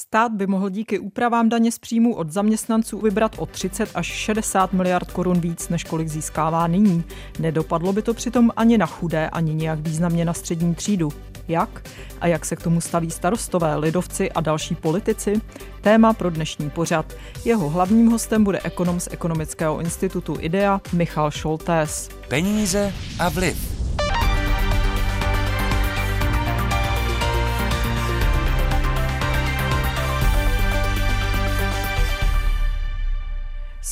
Stát by mohl díky úpravám daně z příjmů od zaměstnanců vybrat o 30 až 60 miliard korun víc, než kolik získává nyní. Nedopadlo by to přitom ani na chudé, ani nějak významně na střední třídu. Jak? A jak se k tomu staví starostové, lidovci a další politici? Téma pro dnešní pořad. Jeho hlavním hostem bude ekonom z Ekonomického institutu IDEA Michal Šoltés. Peníze a vliv.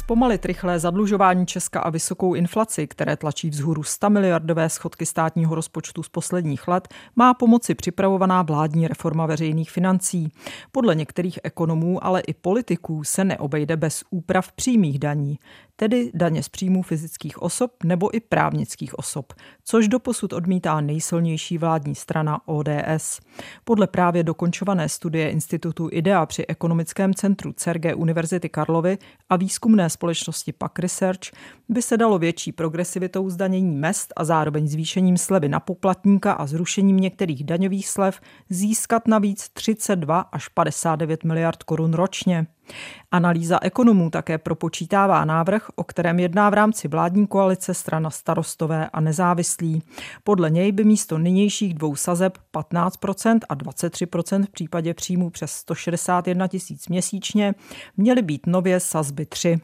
Zpomalit rychlé zadlužování Česka a vysokou inflaci, které tlačí vzhůru 100 miliardové schodky státního rozpočtu z posledních let, má pomoci připravovaná vládní reforma veřejných financí. Podle některých ekonomů, ale i politiků se neobejde bez úprav přímých daní tedy daně z příjmů fyzických osob nebo i právnických osob, což doposud odmítá nejsilnější vládní strana ODS. Podle právě dokončované studie Institutu IDEA při ekonomickém centru CERGE Univerzity Karlovy a výzkumné společnosti PAC Research by se dalo větší progresivitou zdanění mest a zároveň zvýšením slevy na poplatníka a zrušením některých daňových slev získat navíc 32 až 59 miliard korun ročně. Analýza ekonomů také propočítává návrh, o kterém jedná v rámci vládní koalice strana starostové a nezávislí. Podle něj by místo nynějších dvou sazeb 15% a 23% v případě příjmů přes 161 tisíc měsíčně měly být nově sazby 3.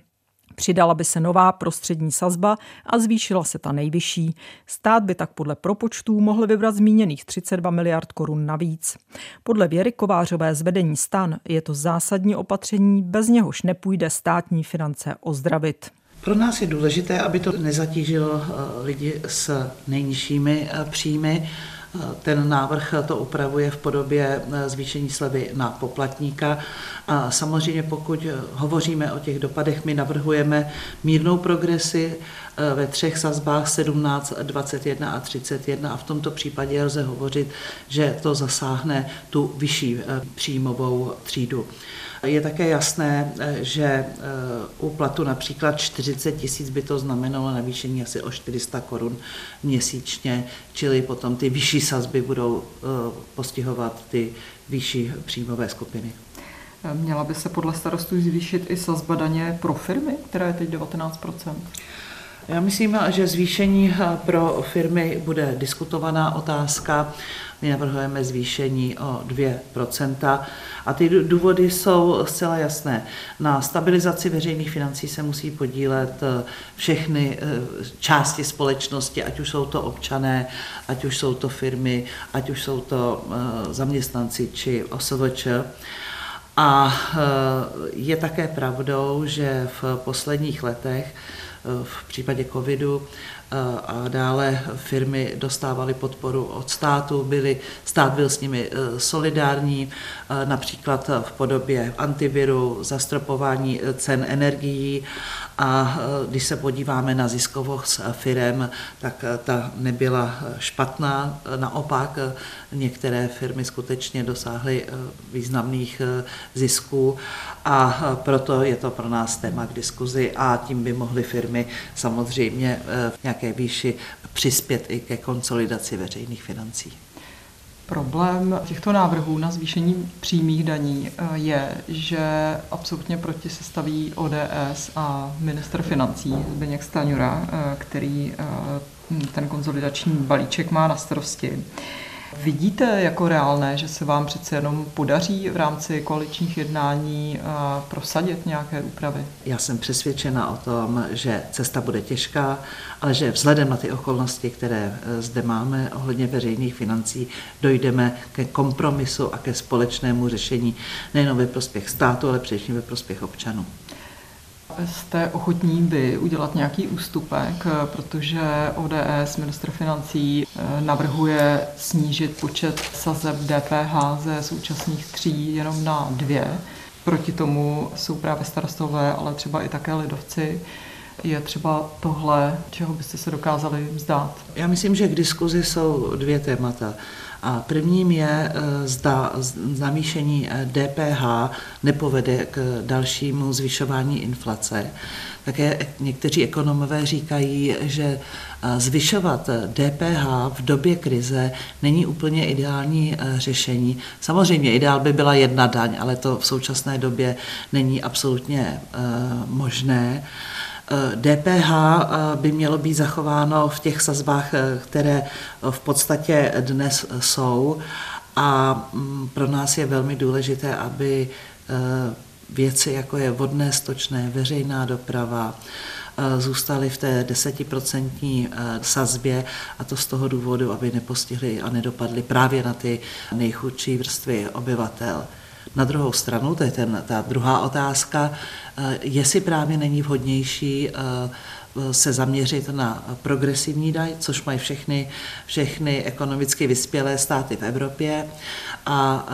Přidala by se nová prostřední sazba a zvýšila se ta nejvyšší. Stát by tak podle propočtů mohl vybrat zmíněných 32 miliard korun navíc. Podle Věry Kovářové z vedení stan je to zásadní opatření, bez něhož nepůjde státní finance ozdravit. Pro nás je důležité, aby to nezatížilo eh, lidi s nejnižšími eh, příjmy. Ten návrh to upravuje v podobě eh, zvýšení slevy na poplatníka. A samozřejmě pokud hovoříme o těch dopadech, my navrhujeme mírnou progresi eh, ve třech sazbách 17, 21 a 31 a v tomto případě lze hovořit, že to zasáhne tu vyšší eh, příjmovou třídu. Je také jasné, eh, že eh, u platu například 40 tisíc by to znamenalo navýšení asi o 400 korun měsíčně, čili potom ty vyšší sazby budou eh, postihovat ty vyšší příjmové skupiny. Měla by se podle starostů zvýšit i sazba daně pro firmy, která je teď 19% já myslím, že zvýšení pro firmy bude diskutovaná otázka. My navrhujeme zvýšení o 2%. A ty důvody jsou zcela jasné. Na stabilizaci veřejných financí se musí podílet eh, všechny eh, části společnosti, ať už jsou to občané, ať už jsou to firmy, ať už jsou to eh, zaměstnanci či OSVČ. A je také pravdou, že v posledních letech v případě covidu a dále firmy dostávaly podporu od státu, byly, stát byl s nimi eh, solidární, eh, například v podobě antiviru, zastropování cen energií a když se podíváme na ziskovost firem, tak ta nebyla špatná. Naopak některé firmy skutečně dosáhly významných zisků a proto je to pro nás téma k diskuzi a tím by mohly firmy samozřejmě v nějaké výši přispět i ke konsolidaci veřejných financí. Problém těchto návrhů na zvýšení přímých daní eh, je, že absolutně proti se staví ODS a minister financí Zbigněk Staňura, eh, který eh, ten konsolidační balíček má na starosti. Vidíte jako reálné, že se vám přece jenom podaří v rámci koaličních jednání eh, prosadit nějaké úpravy? Já jsem přesvědčena o tom, že cesta bude těžká, ale že vzhledem na ty okolnosti, které eh, zde máme ohledně veřejných financí, dojdeme ke kompromisu a ke společnému řešení nejen ve prospěch státu, ale především ve prospěch občanů. Jste ochotní by udělat nějaký ústupek, protože ODS, ministr financí, eh, navrhuje snížit počet sazeb DPH ze současných tří jenom na dvě. Proti tomu jsou právě starostové, ale třeba i také lidovci. Je třeba tohle, čeho byste se dokázali vzdát? Já myslím, že k diskuzi jsou dvě témata. A prvním je, zda navýšení DPH nepovede k dalšímu zvyšování inflace. Také někteří ekonomové říkají, že zvyšovat DPH v době krize není úplně ideální řešení. Samozřejmě ideál by byla jedna daň, ale to v současné době není absolutně možné. DPH by mělo být zachováno v těch sazbách, které v podstatě dnes jsou. A mm, pro nás je velmi důležité, aby věci, jako je vodné, stočné, veřejná doprava, eh, zůstaly v té desetiprocentní eh, sazbě a to z toho důvodu, aby nepostihly a nedopadly právě na ty nejchudší vrstvy obyvatel. Na druhou stranu, to je ten, ta druhá otázka, eh, jestli právě není vhodnější se zaměřit na progresivní daň, což mají všechny, všechny ekonomicky vyspělé státy v Evropě a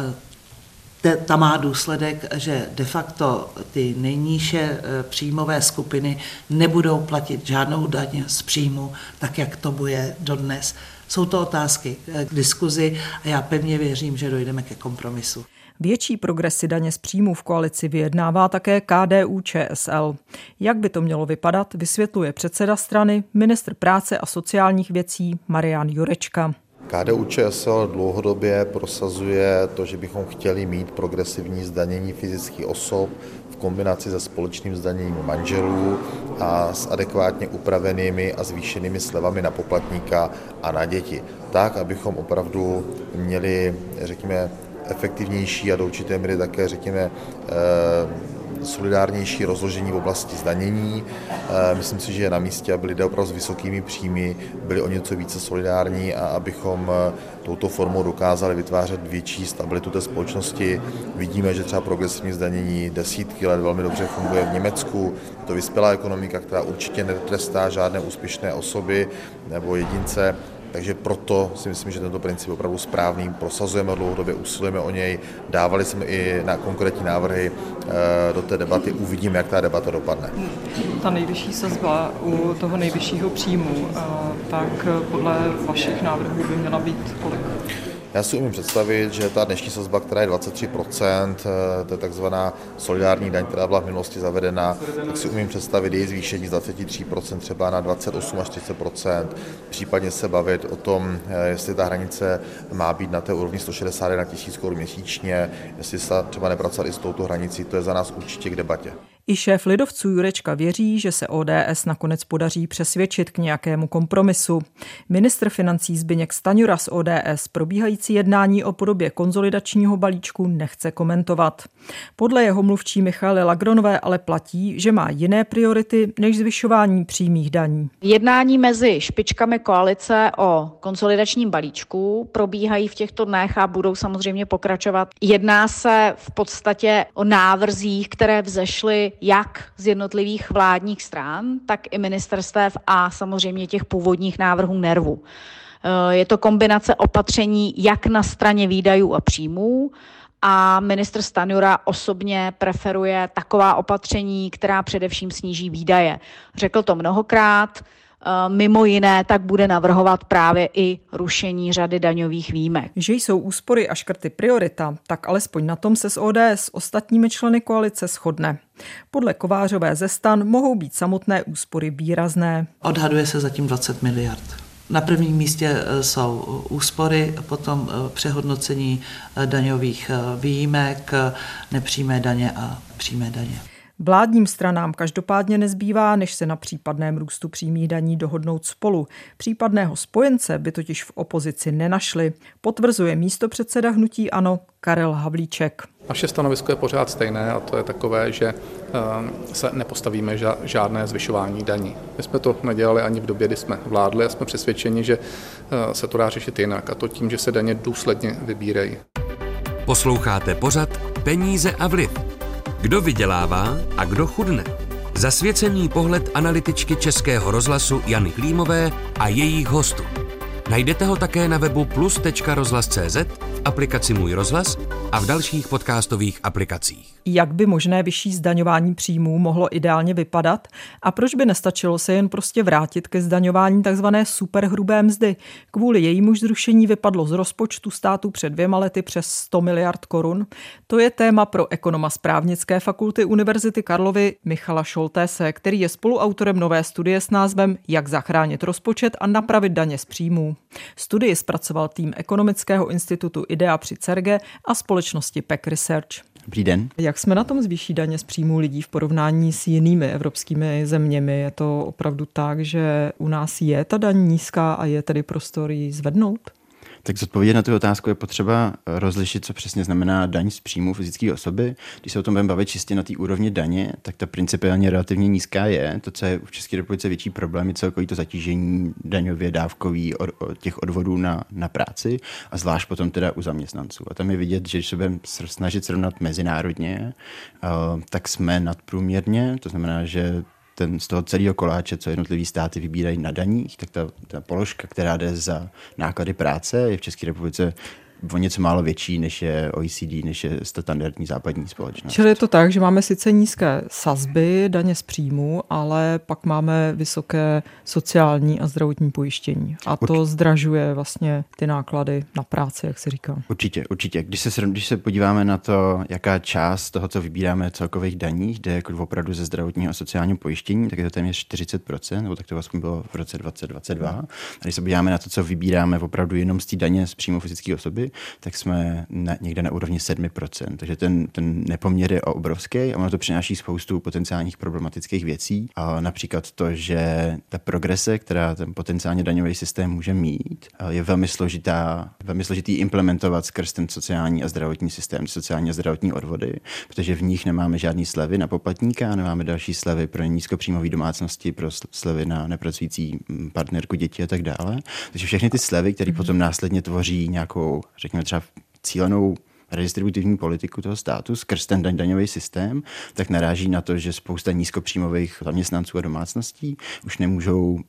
ta má důsledek, že de facto ty nejníže eh, příjmové skupiny nebudou platit žádnou daň z příjmu, tak jak to bude dodnes. Jsou to otázky eh, k diskuzi a já pevně věřím, že dojdeme ke kompromisu. Větší progresy daně z příjmů v koalici vyjednává také KDU ČSL. Jak by to mělo vypadat, vysvětluje předseda strany, ministr práce a sociálních věcí Marian Jurečka. KDU ČSL dlouhodobě prosazuje to, že bychom chtěli mít progresivní zdanění fyzických osob v kombinaci se společným zdaněním manželů a s adekvátně upravenými a zvýšenými slevami na poplatníka a na děti. Tak, abychom opravdu měli, řekněme, efektivnější a do určité míry také, řekněme, eh, solidárnější rozložení v oblasti zdanění. Eh, myslím si, že je na místě, aby lidé opravdu s vysokými příjmy byli o něco více solidární a abychom eh, touto formou dokázali vytvářet větší stabilitu té společnosti. Vidíme, že třeba progresivní zdanění desítky let velmi dobře funguje v Německu. To vyspělá ekonomika, která určitě netrestá žádné úspěšné osoby nebo jedince. Takže proto si myslím, že tento princip je opravdu správný, prosazujeme dlouhodobě, usilujeme o něj, dávali jsme i na konkrétní návrhy eh, do té debaty, uvidíme, jak ta debata dopadne. Ta nejvyšší sazba u toho nejvyššího příjmu, eh, tak podle vašich návrhů by měla být kolik? Já si umím představit, že ta dnešní sazba, která je 23%, eh, to je takzvaná solidární daň, která byla v minulosti zavedena, tak si umím představit její zvýšení z 23% třeba na 28 až 30%, případně se bavit o tom, eh, jestli ta hranice má být na té úrovni 161 tisíc korun měsíčně, jestli se třeba nepracovat i s touto hranicí, to je za nás určitě k debatě. I šéf lidovců Jurečka věří, že se ODS nakonec podaří přesvědčit k nějakému kompromisu. Ministr financí Zbyněk Staňura z ODS probíhající jednání o podobě konzolidačního balíčku nechce komentovat. Podle jeho mluvčí Michaly Lagronové ale platí, že má jiné priority než zvyšování přímých daní. Jednání mezi špičkami koalice o konsolidačním balíčku probíhají v těchto dnech a budou samozřejmě pokračovat. Jedná se v podstatě o návrzích, které vzešly jak z jednotlivých vládních stran, tak i ministerstev a samozřejmě těch původních návrhů nervu. Eh, je to kombinace opatření jak na straně výdajů a příjmů, a ministr Stanjura osobně preferuje taková opatření, která především sníží výdaje. Řekl to mnohokrát, mimo jiné tak bude navrhovat právě i rušení řady daňových výjimek. Že jsou úspory a škrty priorita, tak alespoň na tom se s ODS s ostatními členy koalice shodne. Podle Kovářové ze stan mohou být samotné úspory výrazné. Odhaduje se zatím 20 miliard. Na prvním místě eh, jsou úspory, potom eh, přehodnocení daňových výjimek, nepřímé daně a přímé daně. Vládním stranám každopádně nezbývá, než se na případném růstu přímých daní dohodnout spolu. Případného spojence by totiž v opozici nenašli, potvrzuje místo předseda hnutí Ano Karel Havlíček. Naše stanovisko je pořád stejné a to je takové, že ehm, se nepostavíme žádné zvyšování daní. My jsme to nedělali ani v době, kdy jsme vládli a jsme přesvědčeni, že eh, se to dá řešit jinak a to tím, že se daně důsledně vybírají. Posloucháte pořad Peníze a vliv kdo vydělává a kdo chudne? Zasvěcený pohled analytičky Českého rozhlasu Jany Klímové a jejich hostů. Najdete ho také na webu plus.rozhlas.cz, v aplikaci Můj rozhlas a v dalších podcastových aplikacích. Jak by možné vyšší zdaňování příjmů mohlo ideálně vypadat a proč by nestačilo se jen prostě vrátit ke zdaňování tzv. superhrubé mzdy? Kvůli jejímu zrušení vypadlo z rozpočtu státu před dvěma lety přes 100 miliard korun. To je téma pro ekonoma z právnické fakulty Univerzity Karlovy Michala Šoltése, který je spoluautorem nové studie s názvem Jak zachránit rozpočet a napravit daně z příjmů. Studii zpracoval tým Ekonomického institutu IDEA při CERGE a společnosti PEC Research. Dobrý den. Jak jsme na tom zvýší daně z příjmů lidí v porovnání s jinými evropskými zeměmi? Je to opravdu tak, že u nás je ta daň nízká a je tedy prostor ji zvednout? Tak zodpovědět na tu otázku je potřeba rozlišit, co přesně znamená daň z příjmu fyzické osoby. Když se o tom budeme bavit čistě na té úrovni daně, tak ta principiálně relativně nízká je. To, co je v České republice větší problém, je celkový to zatížení daňově dávkový od, od těch odvodů na, na práci a zvlášť potom teda u zaměstnanců. A tam je vidět, že když se budeme snažit srovnat mezinárodně, uh, tak jsme nadprůměrně, to znamená, že ten, z toho celého koláče, co jednotlivé státy vybírají na daních, tak ta, ta položka, která jde za náklady práce, je v České republice o něco málo větší, než je OECD, než je standardní západní společnost. Čili je to tak, že máme sice nízké sazby daně z příjmu, ale pak máme vysoké sociální a zdravotní pojištění. A to určitě. zdražuje vlastně ty náklady na práci, jak se říká. Určitě, určitě. Když se, když se podíváme na to, jaká část toho, co vybíráme celkových daní, jde jako opravdu ze zdravotního a sociálního pojištění, tak je to téměř 40%, nebo tak to vlastně bylo v roce 2022. A když se podíváme na to, co vybíráme opravdu jenom z té daně z příjmu fyzické osoby, tak jsme na, někde na úrovni 7%. Takže ten, ten nepoměr je obrovský a ono to přináší spoustu potenciálních problematických věcí. A například to, že ta progrese, která ten potenciálně daňový systém může mít, je velmi složitá, velmi složitý implementovat skrz ten sociální a zdravotní systém, sociální a zdravotní odvody, protože v nich nemáme žádný slevy na poplatníka, nemáme další slevy pro nízkopříjmové domácnosti, pro slevy na nepracující partnerku, děti a tak dále. Takže všechny ty slevy, které potom následně tvoří nějakou řekněme třeba cílenou redistributivní politiku toho státu skrz ten daň, daňový systém, tak naráží na to, že spousta nízkopříjmových zaměstnanců a domácností už nemůžou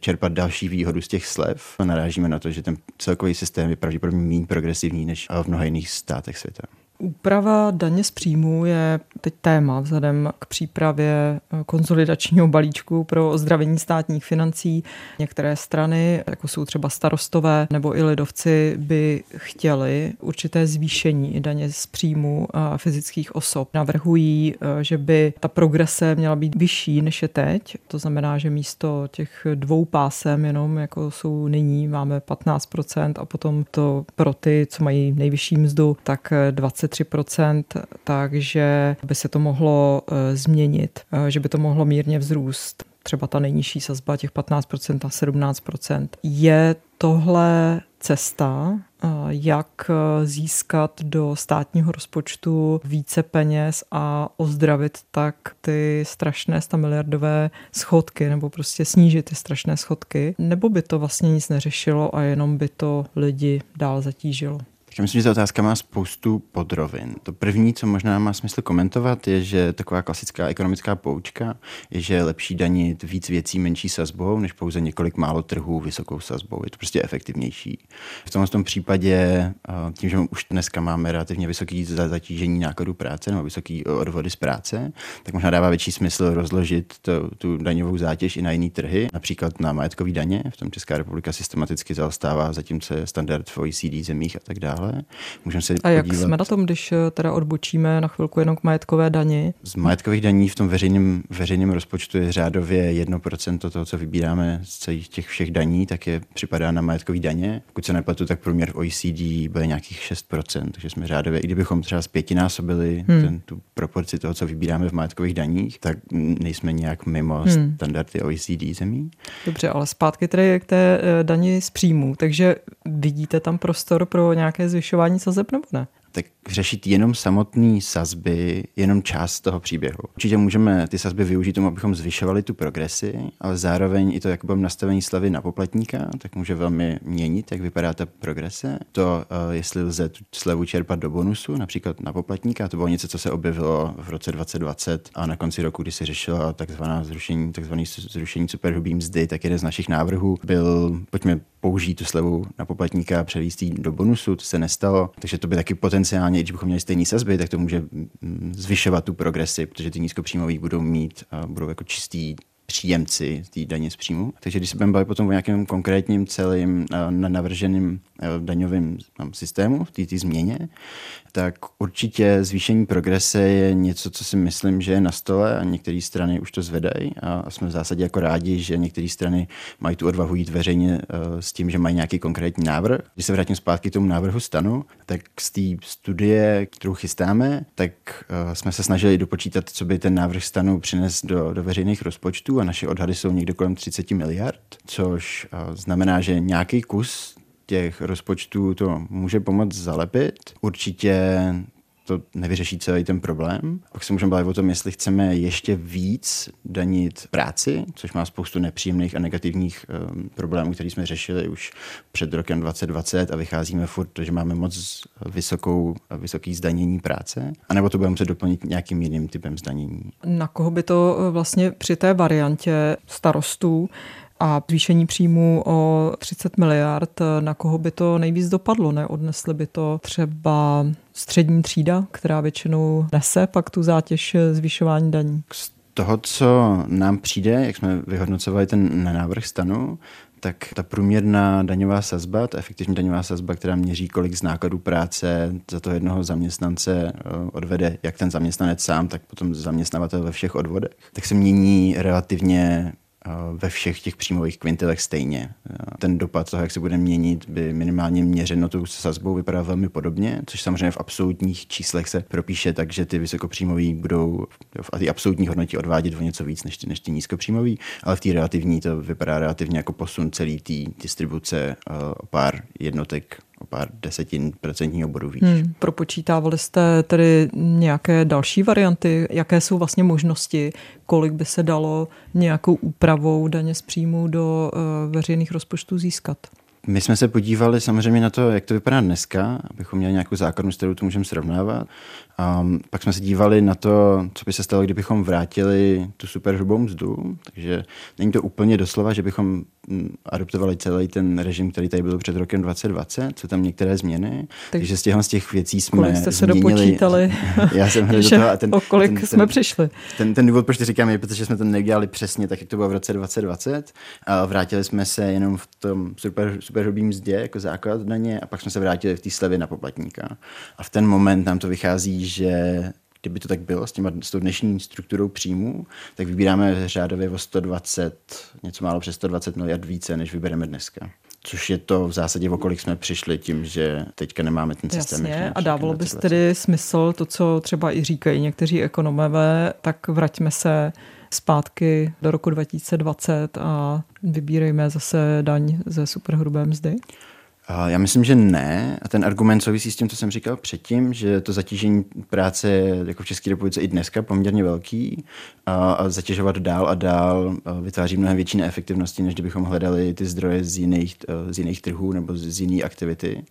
čerpat další výhodu z těch slev. A narážíme na to, že ten celkový systém je pravděpodobně méně progresivní než v mnoha jiných státech světa. Úprava daně z příjmu je teď téma vzhledem k přípravě eh, konsolidačního balíčku pro ozdravení státních financí. Některé strany, jako jsou třeba starostové nebo i lidovci, by chtěli určité zvýšení daně z příjmu fyzických osob. Navrhují, eh, že by ta progrese měla být vyšší než je teď. To znamená, že místo těch dvou pásem jenom jako jsou nyní, máme 15% a potom to pro ty, co mají nejvyšší mzdu, tak 20 23%, takže by se to mohlo eh, změnit, eh, že by to mohlo mírně vzrůst. Třeba ta nejnižší sazba, těch 15% a 17%. Je tohle cesta, eh, jak získat do státního rozpočtu více peněz a ozdravit tak ty strašné 100 miliardové schodky, nebo prostě snížit ty strašné schodky, nebo by to vlastně nic neřešilo a jenom by to lidi dál zatížilo? Já myslím, že ta otázka má spoustu podrovin. To první, co možná má smysl komentovat, je, že taková klasická ekonomická poučka je, že je lepší danit víc věcí menší sazbou, než pouze několik málo trhů vysokou sazbou. Je to prostě efektivnější. V tomhle tom případě, tím, že už dneska máme relativně vysoký zatížení nákladů práce nebo vysoký odvody z práce, tak možná dává větší smysl rozložit to, tu daňovou zátěž i na jiné trhy, například na majetkové daně. V tom Česká republika systematicky zaostává, zatímco je standard v OECD zemích a tak dále dále. Můžeme se a jak podívat... jsme na tom, když eh, teda odbočíme na chvilku jenom k majetkové dani? Z majetkových daní v tom veřejném, veřejném rozpočtu je řádově 1% toho, co vybíráme z celých těch všech daní, tak je připadá na majetkové daně. Pokud se nepletu, tak průměr v OECD bude nějakých 6%, takže jsme řádově, i kdybychom třeba zpětinásobili hmm. ten, tu proporci toho, co vybíráme v majetkových daních, tak nejsme nějak mimo hmm. standardy OECD zemí. Dobře, ale zpátky tedy k té eh, dani z příjmu. Takže vidíte tam prostor pro nějaké zvyšování sazeb nebo ne? Tak řešit jenom samotné sazby, jenom část toho příběhu. Určitě můžeme ty sazby využít tomu, abychom zvyšovali tu progresi, ale zároveň i to, jak budeme nastavení slevy na poplatníka, tak může velmi měnit, jak vypadá ta progrese. To, eh, jestli lze tu slevu čerpat do bonusu, například na poplatníka, to bylo něco, co se objevilo v roce 2020 a na konci roku, kdy se řešila takzvaná zrušení, takzvané zrušení superhrubý mzdy, tak jeden z našich návrhů byl, pojďme použít tu slevu na poplatníka a převíst do bonusu, to se nestalo, takže to by taky potenciálně, když bychom měli stejný sazby, tak to může mm, zvyšovat tu progresi, protože ty nízkopříjmoví budou mít a budou jako čistý příjemci té daně z příjmu. Takže když se budeme bavit potom o nějakém konkrétním celým eh, navrženým eh, daňovým systému, v té změně, tak určitě zvýšení progrese je něco, co si myslím, že je na stole a některé strany už to zvedají a jsme v zásadě jako rádi, že některé strany mají tu odvahu jít veřejně eh, s tím, že mají nějaký konkrétní návrh. Když se vrátím zpátky k tomu návrhu stanu, tak z té studie, kterou chystáme, tak jsme se snažili dopočítat, co by ten návrh stanu přines do, do veřejných rozpočtů a naše odhady jsou někde kolem 30 miliard, což znamená, že nějaký kus těch rozpočtů to může pomoct zalepit. Určitě to nevyřeší celý ten problém. Pak se můžeme bavit o tom, jestli chceme ještě víc danit práci, což má spoustu nepříjemných a negativních um, problémů, které jsme řešili už před rokem 2020 a vycházíme furt, že máme moc vysokou, vysoký zdanění práce, anebo to budeme muset doplnit nějakým jiným typem zdanění. Na koho by to eh, vlastně při té variantě starostů a zvýšení příjmu o 30 miliard, na koho by to nejvíc dopadlo? Neodnesli by to třeba střední třída, která většinou nese pak tu zátěž zvyšování daní? Z toho, co nám přijde, jak jsme vyhodnocovali ten návrh stanu, tak ta průměrná daňová sazba, ta efektivní daňová sazba, která měří, kolik z nákladů práce za toho jednoho zaměstnance eh, odvede, jak ten zaměstnanec sám, tak potom zaměstnavatel ve všech odvodech, tak se mění relativně ve všech těch příjmových kvintilech stejně. Ten dopad toho, jak se bude měnit, by minimálně měřeno tou sazbou vypadá velmi podobně, což samozřejmě v absolutních číslech se propíše tak, že ty vysokopříjmoví budou v té absolutní hodnotě odvádět o něco víc než ty, než ty nízkopříjmoví, ale v té relativní to vypadá relativně jako posun celý té distribuce o pár jednotek o pár desetin procentního bodu výš. Hmm, propočítávali jste tedy nějaké další varianty? Jaké jsou vlastně možnosti, kolik by se dalo nějakou úpravou daně z příjmu do uh, veřejných rozpočtů získat? My jsme se podívali samozřejmě na to, jak to vypadá dneska, abychom měli nějakou základnu, s kterou to můžeme srovnávat. Um, pak jsme se dívali na to, co by se stalo, kdybychom vrátili tu superhrubou mzdu. Takže není to úplně doslova, že bychom mm, adoptovali celý ten režim, který tady byl před rokem 2020. Jsou tam některé změny. Tak takže z těch, z těch věcí jsme kolik jste se změnili, dopočítali? já jsem do toho. A ten, o kolik ten, ten, jsme přišli? Ten, ten důvod, proč to říkám, je, protože jsme to neudělali přesně tak, jak to bylo v roce 2020. A vrátili jsme se jenom v tom super, superhrubým mzdě jako základ daně a pak jsme se vrátili v té slevě na poplatníka. A v ten moment nám to vychází že kdyby to tak bylo s, těma, s tou dnešní strukturou příjmů, tak vybíráme řádově o 120, něco málo přes 120 miliard více, než vybereme dneska. Což je to v zásadě, o kolik jsme přišli tím, že teďka nemáme ten systém. Jasně, a dávalo by tedy smysl to, co třeba i říkají někteří ekonomové, tak vraťme se zpátky do roku 2020 a vybírejme zase daň ze superhrubé mzdy? Já myslím, že ne. A ten argument souvisí s tím, co jsem říkal předtím, že to zatížení práce jako v České republice i dneska poměrně velký a, zatěžovat dál a dál vytváří mnohem větší neefektivnosti, než kdybychom hledali ty zdroje z jiných, z jiných trhů nebo z, jiné aktivity.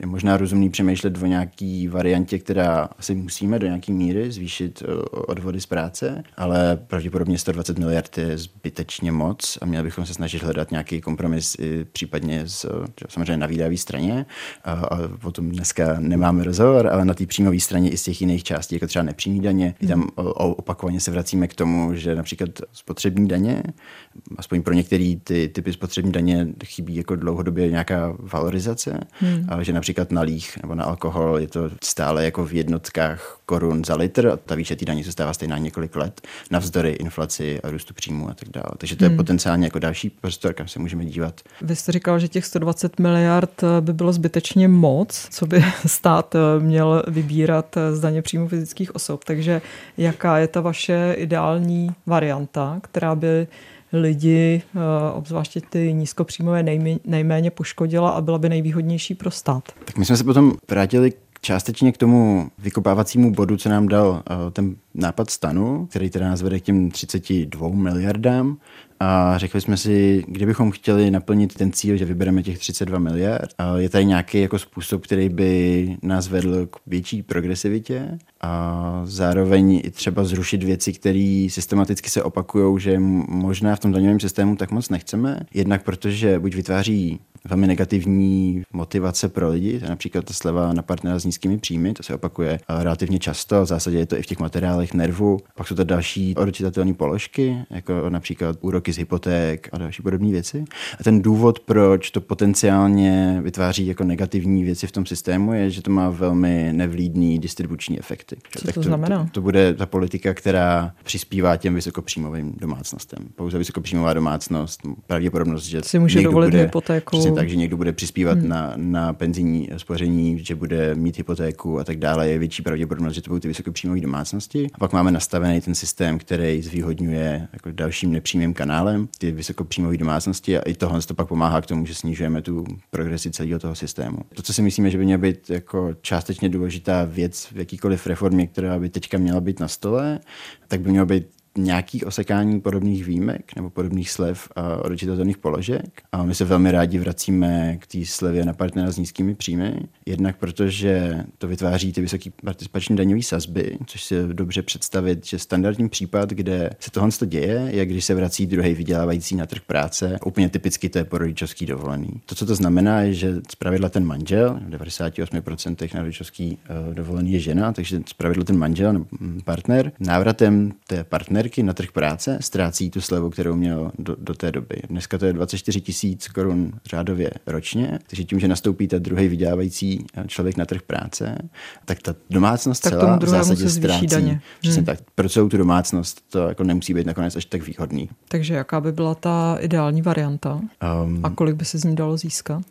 Je možná rozumný přemýšlet o nějaký variantě, která asi musíme do nějaké míry zvýšit odvody z práce, ale pravděpodobně 120 miliard je zbytečně moc a měli bychom se snažit hledat nějaký kompromis i případně s, samozřejmě na výdajové straně. A, a o tom dneska nemáme rozhovor, ale na té příjmové straně i z těch jiných částí, jako třeba nepřímý daně, mm. tam opakovaně se vracíme k tomu, že například spotřební daně, aspoň pro některé ty typy spotřební daně chybí jako dlouhodobě nějaká valorizace, mm. a že například na líh nebo na alkohol je to stále jako v jednotkách korun za litr a ta výše té daně zůstává stejná několik let, navzdory inflaci a růstu příjmu a tak dále. Takže to je hmm. potenciálně jako další prostor, kam se můžeme dívat. Vy jste říkal, že těch 120 miliard eh, by bylo zbytečně moc, co by stát eh, měl vybírat eh, z daně příjmu fyzických osob. Takže jaká je ta vaše ideální varianta, která by lidi, obzvláště ty nízkopříjmové, nejméně poškodila a byla by nejvýhodnější pro stát? Tak my jsme se potom vrátili částečně k tomu vykopávacímu bodu, co nám dal ten nápad stanu, který teda nás vede k těm 32 miliardám a řekli jsme si, kdybychom chtěli naplnit ten cíl, že vybereme těch 32 miliard, je tady nějaký jako způsob, který by nás vedl k větší progresivitě a zároveň i třeba zrušit věci, které systematicky se opakují, že možná v tom daňovém systému tak moc nechceme. Jednak protože buď vytváří velmi negativní motivace pro lidi, například ta sleva na partnera s nízkými příjmy, to se opakuje relativně často, v zásadě je to i v těch materiálech nervu. Pak jsou to další odčitatelné položky, jako například úroky z hypoték a další podobné věci. A ten důvod, proč to potenciálně vytváří jako negativní věci v tom systému, je, že to má velmi nevlídný distribuční efekty. Co tak to, to znamená? To, to bude ta politika, která přispívá těm vysokopříjmovým domácnostem. Pouze vysokopříjmová domácnost, pravděpodobnost, že si může dovolit bude, hypotéku Přesně tak, že někdo bude přispívat hmm. na, na penzijní spoření, že bude mít hypotéku a tak dále, je větší pravděpodobnost, že to budou ty vysokopříjmové domácnosti. A pak máme nastavený ten systém, který zvýhodňuje jako dalším nepřímým kanálem ty vysokopříjmové domácnosti a i tohle to pak pomáhá k tomu, že snižujeme tu progresi celého toho systému. To, co si myslíme, že by měla být jako částečně důležitá věc v jakýkoliv reformě, která by teďka měla být na stole, tak by mělo být nějaký osekání podobných výjimek nebo podobných slev a odečitatelných položek. A my se velmi rádi vracíme k té slevě na partnera s nízkými příjmy. Jednak protože to vytváří ty vysoké participační daňové sazby, což si dobře představit, že standardní případ, kde se tohle děje, je, když se vrací druhý vydělávající na trh práce. Úplně typicky to je po rodičovský dovolený. To, co to znamená, je, že zpravidla ten manžel, v 98% na rodičovský uh, dovolený je žena, takže zpravidla ten manžel nebo partner návratem té partner partnerky na trh práce ztrácí tu slevu, kterou měl do, do té doby. Dneska to je 24 tisíc korun řádově ročně, takže tím, že nastoupí ten druhý vydělávající člověk na trh práce, tak ta domácnost tak celá v zásadě ztrácí. Daně. Přesně hmm. tak. Pro celou tu domácnost to jako nemusí být nakonec až tak výhodný. Takže jaká by byla ta ideální varianta? Um, a kolik by se z ní dalo získat?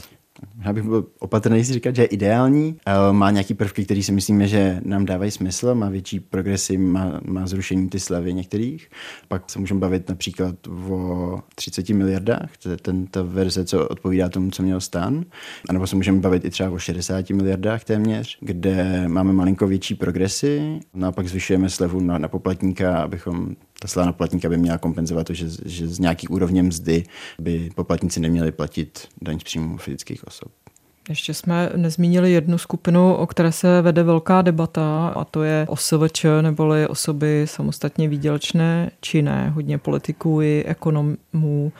Já bych byl opatrný si říkat, že je ideální, má nějaký prvky, které si myslíme, že nám dávají smysl, má větší progresy, má, má zrušení ty slevy některých. Pak se můžeme bavit například o 30 miliardách, to je ten, ta verze, co odpovídá tomu, co měl stan. A nebo se můžeme bavit i třeba o 60 miliardách téměř, kde máme malinko větší progresy, no a pak zvyšujeme slevu na, na poplatníka, abychom ta slávna poplatníka by měla kompenzovat to, že, že z nějaký úrovně mzdy by poplatníci neměli platit daň z příjmu fyzických osob. Ještě jsme nezmínili jednu skupinu, o které se vede velká debata, a to je OSVČ, neboli osoby samostatně výdělečné činné. Hodně politiků i ekonomů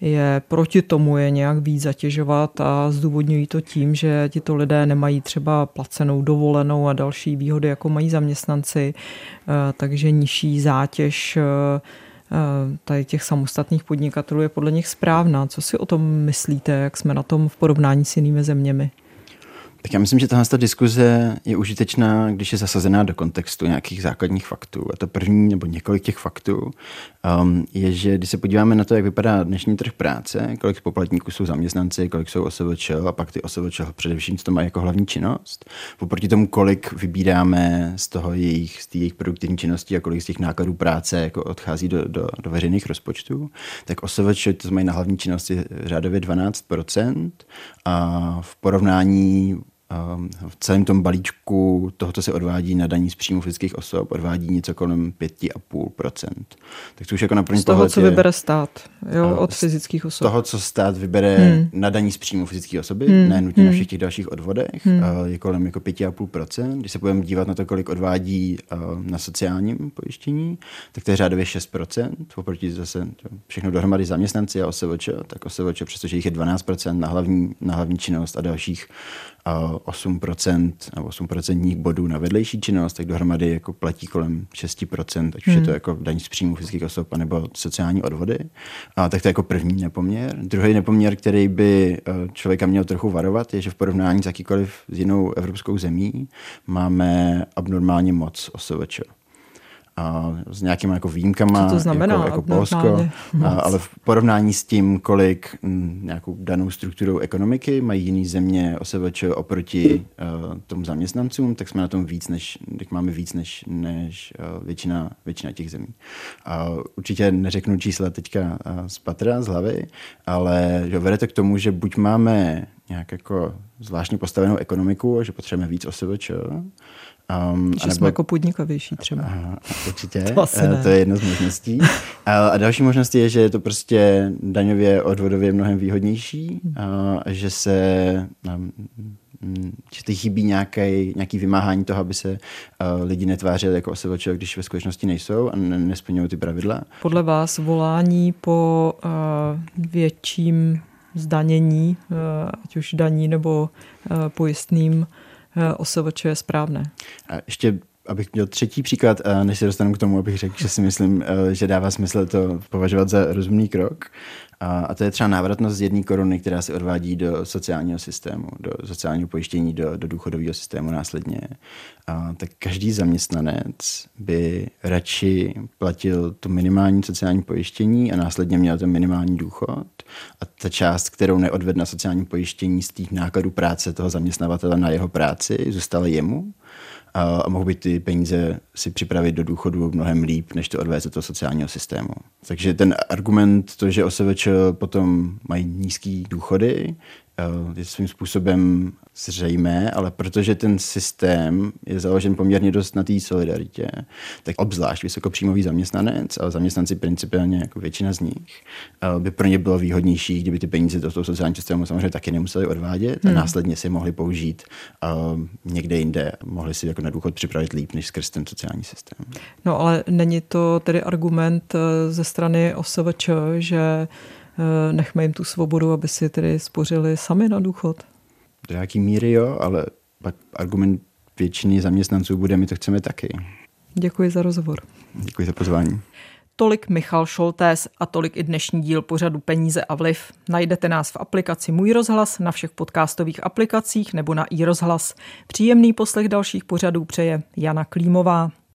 je proti tomu je nějak víc zatěžovat a zdůvodňují to tím, že tito lidé nemají třeba placenou dovolenou a další výhody, jako mají zaměstnanci, eh, takže nižší zátěž eh, eh, tady těch samostatných podnikatelů je podle nich správná. Co si o tom myslíte, jak jsme na tom v porovnání s jinými zeměmi? Tak já myslím, že tahle diskuze je užitečná, když je zasazená do kontextu nějakých základních faktů. A to první nebo několik těch faktů um, je, že když se podíváme na to, jak vypadá dnešní trh práce, kolik poplatníků jsou zaměstnanci, kolik jsou OSVČ a pak ty OSVČ především co to mají jako hlavní činnost, poproti tomu, kolik vybíráme z toho jejich, z jejich produktivní činnosti a kolik z těch nákladů práce jako odchází do, do, do veřejných rozpočtů, tak OSVČ to mají na hlavní činnosti řádově 12% a v porovnání v celém tom balíčku toho, co se odvádí na daní z příjmu fyzických osob, odvádí něco kolem 5,5%. Tak to už jako na první Z toho, co je, vybere stát jo, od fyzických osob. Z toho, co stát vybere hmm. na daní z příjmu fyzické osoby, hmm. ne nutně hmm. na všech těch dalších odvodech, hmm. je kolem jako 5,5%. Když se budeme dívat na to, kolik odvádí na sociálním pojištění, tak to je řádově 6%, oproti zase všechno dohromady zaměstnanci a OSVČ, tak OSVČ, přestože jich je 12% na hlavní, na hlavní činnost a dalších 8% nebo 8% bodů na vedlejší činnost, tak dohromady jako platí kolem 6%, ať už hmm. je to hmm. jako daň z příjmu fyzických osob nebo sociální odvody. A tak to je jako první nepoměr. Druhý nepoměr, který by eh, člověka měl trochu varovat, je, že v porovnání s jakýkoliv s jinou evropskou zemí máme abnormálně moc OSVČ a s nějakými jako výjimkama, Co to znamená, jako, jako Polsko, a, ale v porovnání s tím, kolik m, mm, nějakou danou strukturou ekonomiky mají jiné země OSVČ oproti uh, tomu zaměstnancům, tak jsme na tom víc, než, tak máme víc než, než uh, většina, většina těch zemí. A určitě neřeknu čísla teďka uh, z patra, z hlavy, ale že vede to k tomu, že buď máme nějak jako zvláštně postavenou ekonomiku, že potřebujeme víc OSVČ, Um, že anebo... jsme jako podnikavější třeba. Aha, určitě, to, asi ne. to je jedna z možností. A, a další možnost je, že je to prostě daňově odvodově mnohem výhodnější, hmm. a, že se um, že ty chybí nějaký, nějaký vymáhání toho, aby se uh, lidi netvářili jako OSVČ, když ve skutečnosti nejsou a ne, nesplňují ty pravidla. Podle vás volání po uh, větším zdanění, uh, ať už daní nebo uh, pojistným, uh, OSVČ je správné? A ještě abych měl třetí příklad, než se dostanu k tomu, abych řekl, že si myslím, že dává smysl to považovat za rozumný krok. A to je třeba návratnost z jedné koruny, která se odvádí do sociálního systému, do sociálního pojištění, do, do důchodového systému následně. A tak každý zaměstnanec by radši platil to minimální sociální pojištění a následně měl ten minimální důchod. A ta část, kterou neodved na sociální pojištění z těch nákladů práce toho zaměstnavatele na jeho práci, zůstala jemu a mohl by ty peníze si připravit do důchodu mnohem líp, než to odvést do toho sociálního systému. Takže ten argument, to, že OSVČ potom mají nízké důchody, je svým způsobem zřejmé, ale protože ten systém je založen poměrně dost na té solidaritě, tak obzvlášť vysokopříjmový zaměstnanec, ale zaměstnanci principiálně jako většina z nich, eh, by pro ně bylo výhodnější, kdyby ty peníze do toho sociálního systému samozřejmě taky nemuseli odvádět hmm. a následně si mohli použít uh, někde jinde, mohli si jako na důchod připravit líp než skrz ten sociální systém. No ale není to tedy argument ze strany OSVČ, že Eh, nechme jim tu svobodu, aby si tedy spořili sami na důchod. Do jaký míry jo, ale pak argument většiny zaměstnanců bude, my to chceme taky. Děkuji za rozhovor. Děkuji za pozvání. Tolik Michal Šoltés a tolik i dnešní díl pořadu Peníze a vliv. Najdete nás v aplikaci Můj rozhlas, na všech podcastových aplikacích nebo na i rozhlas. Příjemný poslech dalších pořadů přeje Jana Klímová.